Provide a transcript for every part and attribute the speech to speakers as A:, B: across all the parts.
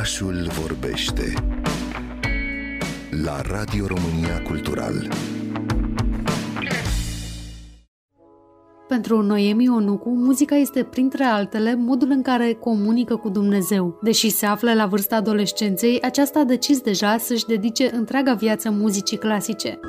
A: Orașul vorbește la Radio România Cultural.
B: Pentru Noemi Onucu, muzica este, printre altele, modul în care comunică cu Dumnezeu. Deși se află la vârsta adolescenței, aceasta a decis deja să-și dedice întreaga viață muzicii clasice.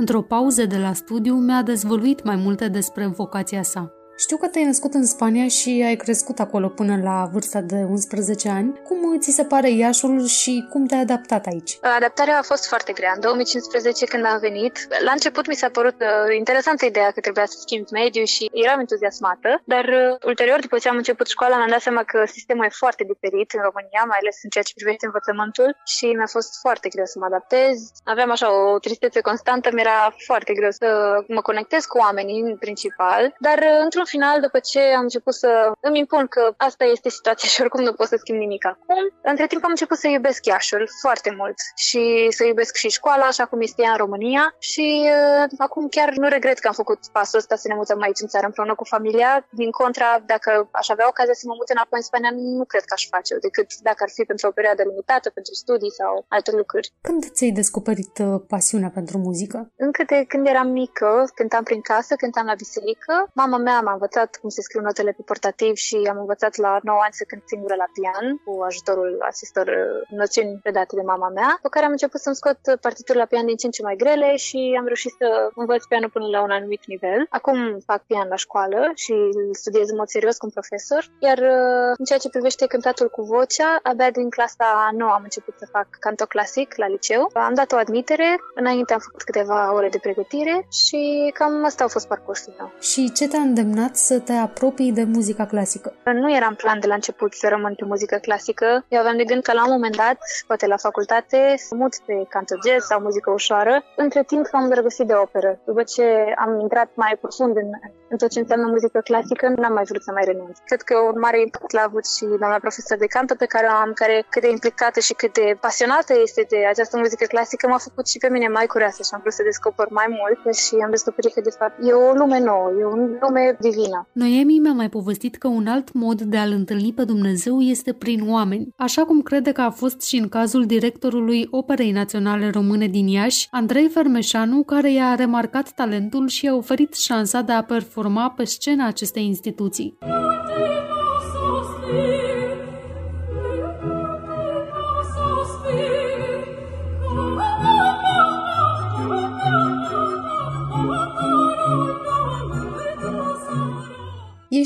B: Într-o pauză de la studiu, mi-a dezvăluit mai multe despre vocația sa. Știu că te-ai născut în Spania și ai crescut acolo până la vârsta de 11 ani. Cum ți se pare Iașul și cum te-ai adaptat aici?
C: Adaptarea a fost foarte grea. În 2015, când am venit, la început mi s-a părut uh, interesantă ideea că trebuia să schimb mediu și eram entuziasmată, dar uh, ulterior, după ce am început școala, mi-am dat seama că sistemul e foarte diferit în România, mai ales în ceea ce privește învățământul și mi-a fost foarte greu să mă adaptez. Aveam așa o tristețe constantă, mi-era foarte greu să mă conectez cu oamenii în principal, dar uh, într-un final, după ce am început să îmi impun că asta este situația și oricum nu pot să schimb nimic acum, între timp am început să iubesc Iașul foarte mult și să iubesc și școala, așa cum este ea în România și uh, acum chiar nu regret că am făcut pasul ăsta să ne mutăm aici în țară împreună cu familia. Din contra, dacă aș avea ocazia să mă mut înapoi în Spania, nu cred că aș face decât dacă ar fi pentru o perioadă limitată, pentru studii sau alte lucruri.
B: Când ți-ai descoperit uh, pasiunea pentru muzică?
C: Încă de când eram mică, cântam prin casă, cântam la biserică. Mama mea m-a învățat cum se scriu notele pe portativ și am învățat la 9 ani să cânt singură la pian cu ajutorul asistor uh, noțiuni predate de mama mea, pe care am început să-mi scot partituri la pian din ce în ce mai grele și am reușit să învăț pianul până la un anumit nivel. Acum fac pian la școală și studiez în mod serios cu un profesor, iar uh, în ceea ce privește cântatul cu vocea, abia din clasa 9 am început să fac canto clasic la liceu. Am dat o admitere, înainte am făcut câteva ore de pregătire și cam asta a fost parcursul meu.
B: Și ce te-a îndemnat să te apropii de muzica clasică?
C: Nu eram plan de la început să rămân pe muzică clasică. Eu aveam de gând că la un moment dat, poate la facultate, să mut pe canto jazz sau muzică ușoară. Între timp am îndrăgostit de operă. După ce am intrat mai profund în, în tot ce înseamnă muzică clasică, nu am mai vrut să mai renunț. Cred că un mare impact l-a avut și doamna profesor de canto pe care o am, care cât de implicată și cât de pasionată este de această muzică clasică, m-a făcut și pe mine mai curioasă și am vrut să descoper mai mult și am descoperit că de fapt e o lume nouă, e o lume divină.
B: Noemi mi-a mai povestit că un alt mod de a-L întâlni pe Dumnezeu este prin oameni, așa cum crede că a fost și în cazul directorului Operei Naționale Române din Iași, Andrei Fermeșanu, care i-a remarcat talentul și a oferit șansa de a performa pe scena acestei instituții.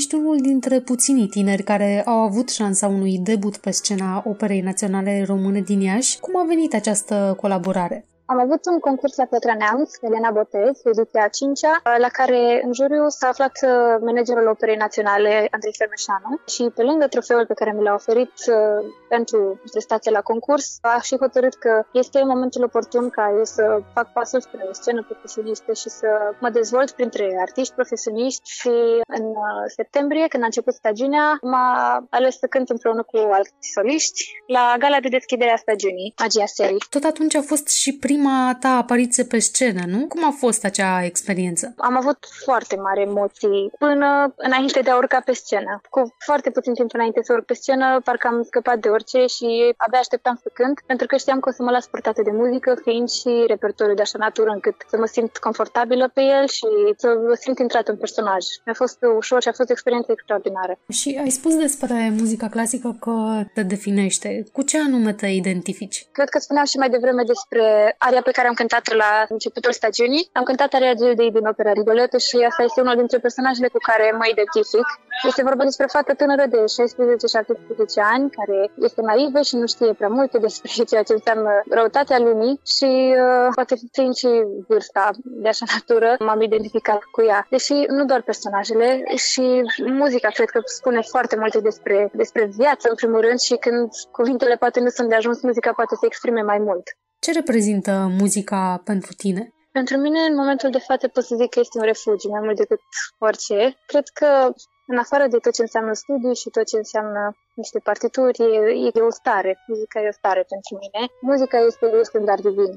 B: Ești unul dintre puținii tineri care au avut șansa unui debut pe scena Operei Naționale Române din Iași. Cum a venit această colaborare?
C: Am avut un concurs la Petra Neamț, Elena Botez, ediția a cincea, la care în juriu s-a aflat uh, managerul Operei Naționale, Andrei Fermeșanu, și pe lângă trofeul pe care mi l-a oferit uh, pentru prestația la concurs, a și hotărât că este momentul oportun ca eu să fac pasul spre o scenă profesionistă și să mă dezvolt printre artiști profesioniști și în uh, septembrie, când a început stagiunea, m-a ales să cânt împreună cu alți soliști la gala de deschidere a stagiunii, Magia Serii.
B: Tot atunci a fost și prim prima ta apariție pe scenă, nu? Cum a fost acea experiență?
C: Am avut foarte mari emoții până înainte de a urca pe scenă. Cu foarte puțin timp înainte să urc pe scenă, parcă am scăpat de orice și abia așteptam să cânt, pentru că știam că o să mă las purtată de muzică, fiind și repertoriul de așa natură încât să mă simt confortabilă pe el și să mă simt intrat în personaj. Mi-a fost ușor și a fost o experiență extraordinară.
B: Și ai spus despre muzica clasică că te definește. Cu ce anume te identifici?
C: Cred că spuneam și mai devreme despre aria pe care am cântat-o la începutul stagiunii. Am cântat aria Gildei din opera Rigoletto și asta este unul dintre personajele cu care mă identific. Este vorba despre fată tânără de 16-17 ani care este naivă și nu știe prea multe despre ceea ce înseamnă răutatea lumii și uh, poate fiind și vârsta de așa natură, m-am identificat cu ea. Deși nu doar personajele, și muzica cred că spune foarte multe despre, despre viață în primul rând și când cuvintele poate nu sunt de ajuns, muzica poate să exprime mai mult.
B: Ce reprezintă muzica pentru tine?
C: Pentru mine, în momentul de față, pot să zic că este un refugiu, mai mult decât orice. Cred că, în afară de tot ce înseamnă studiu și tot ce înseamnă niște partituri, e, e o stare. Muzica e o stare pentru mine. Muzica este, un standard divin.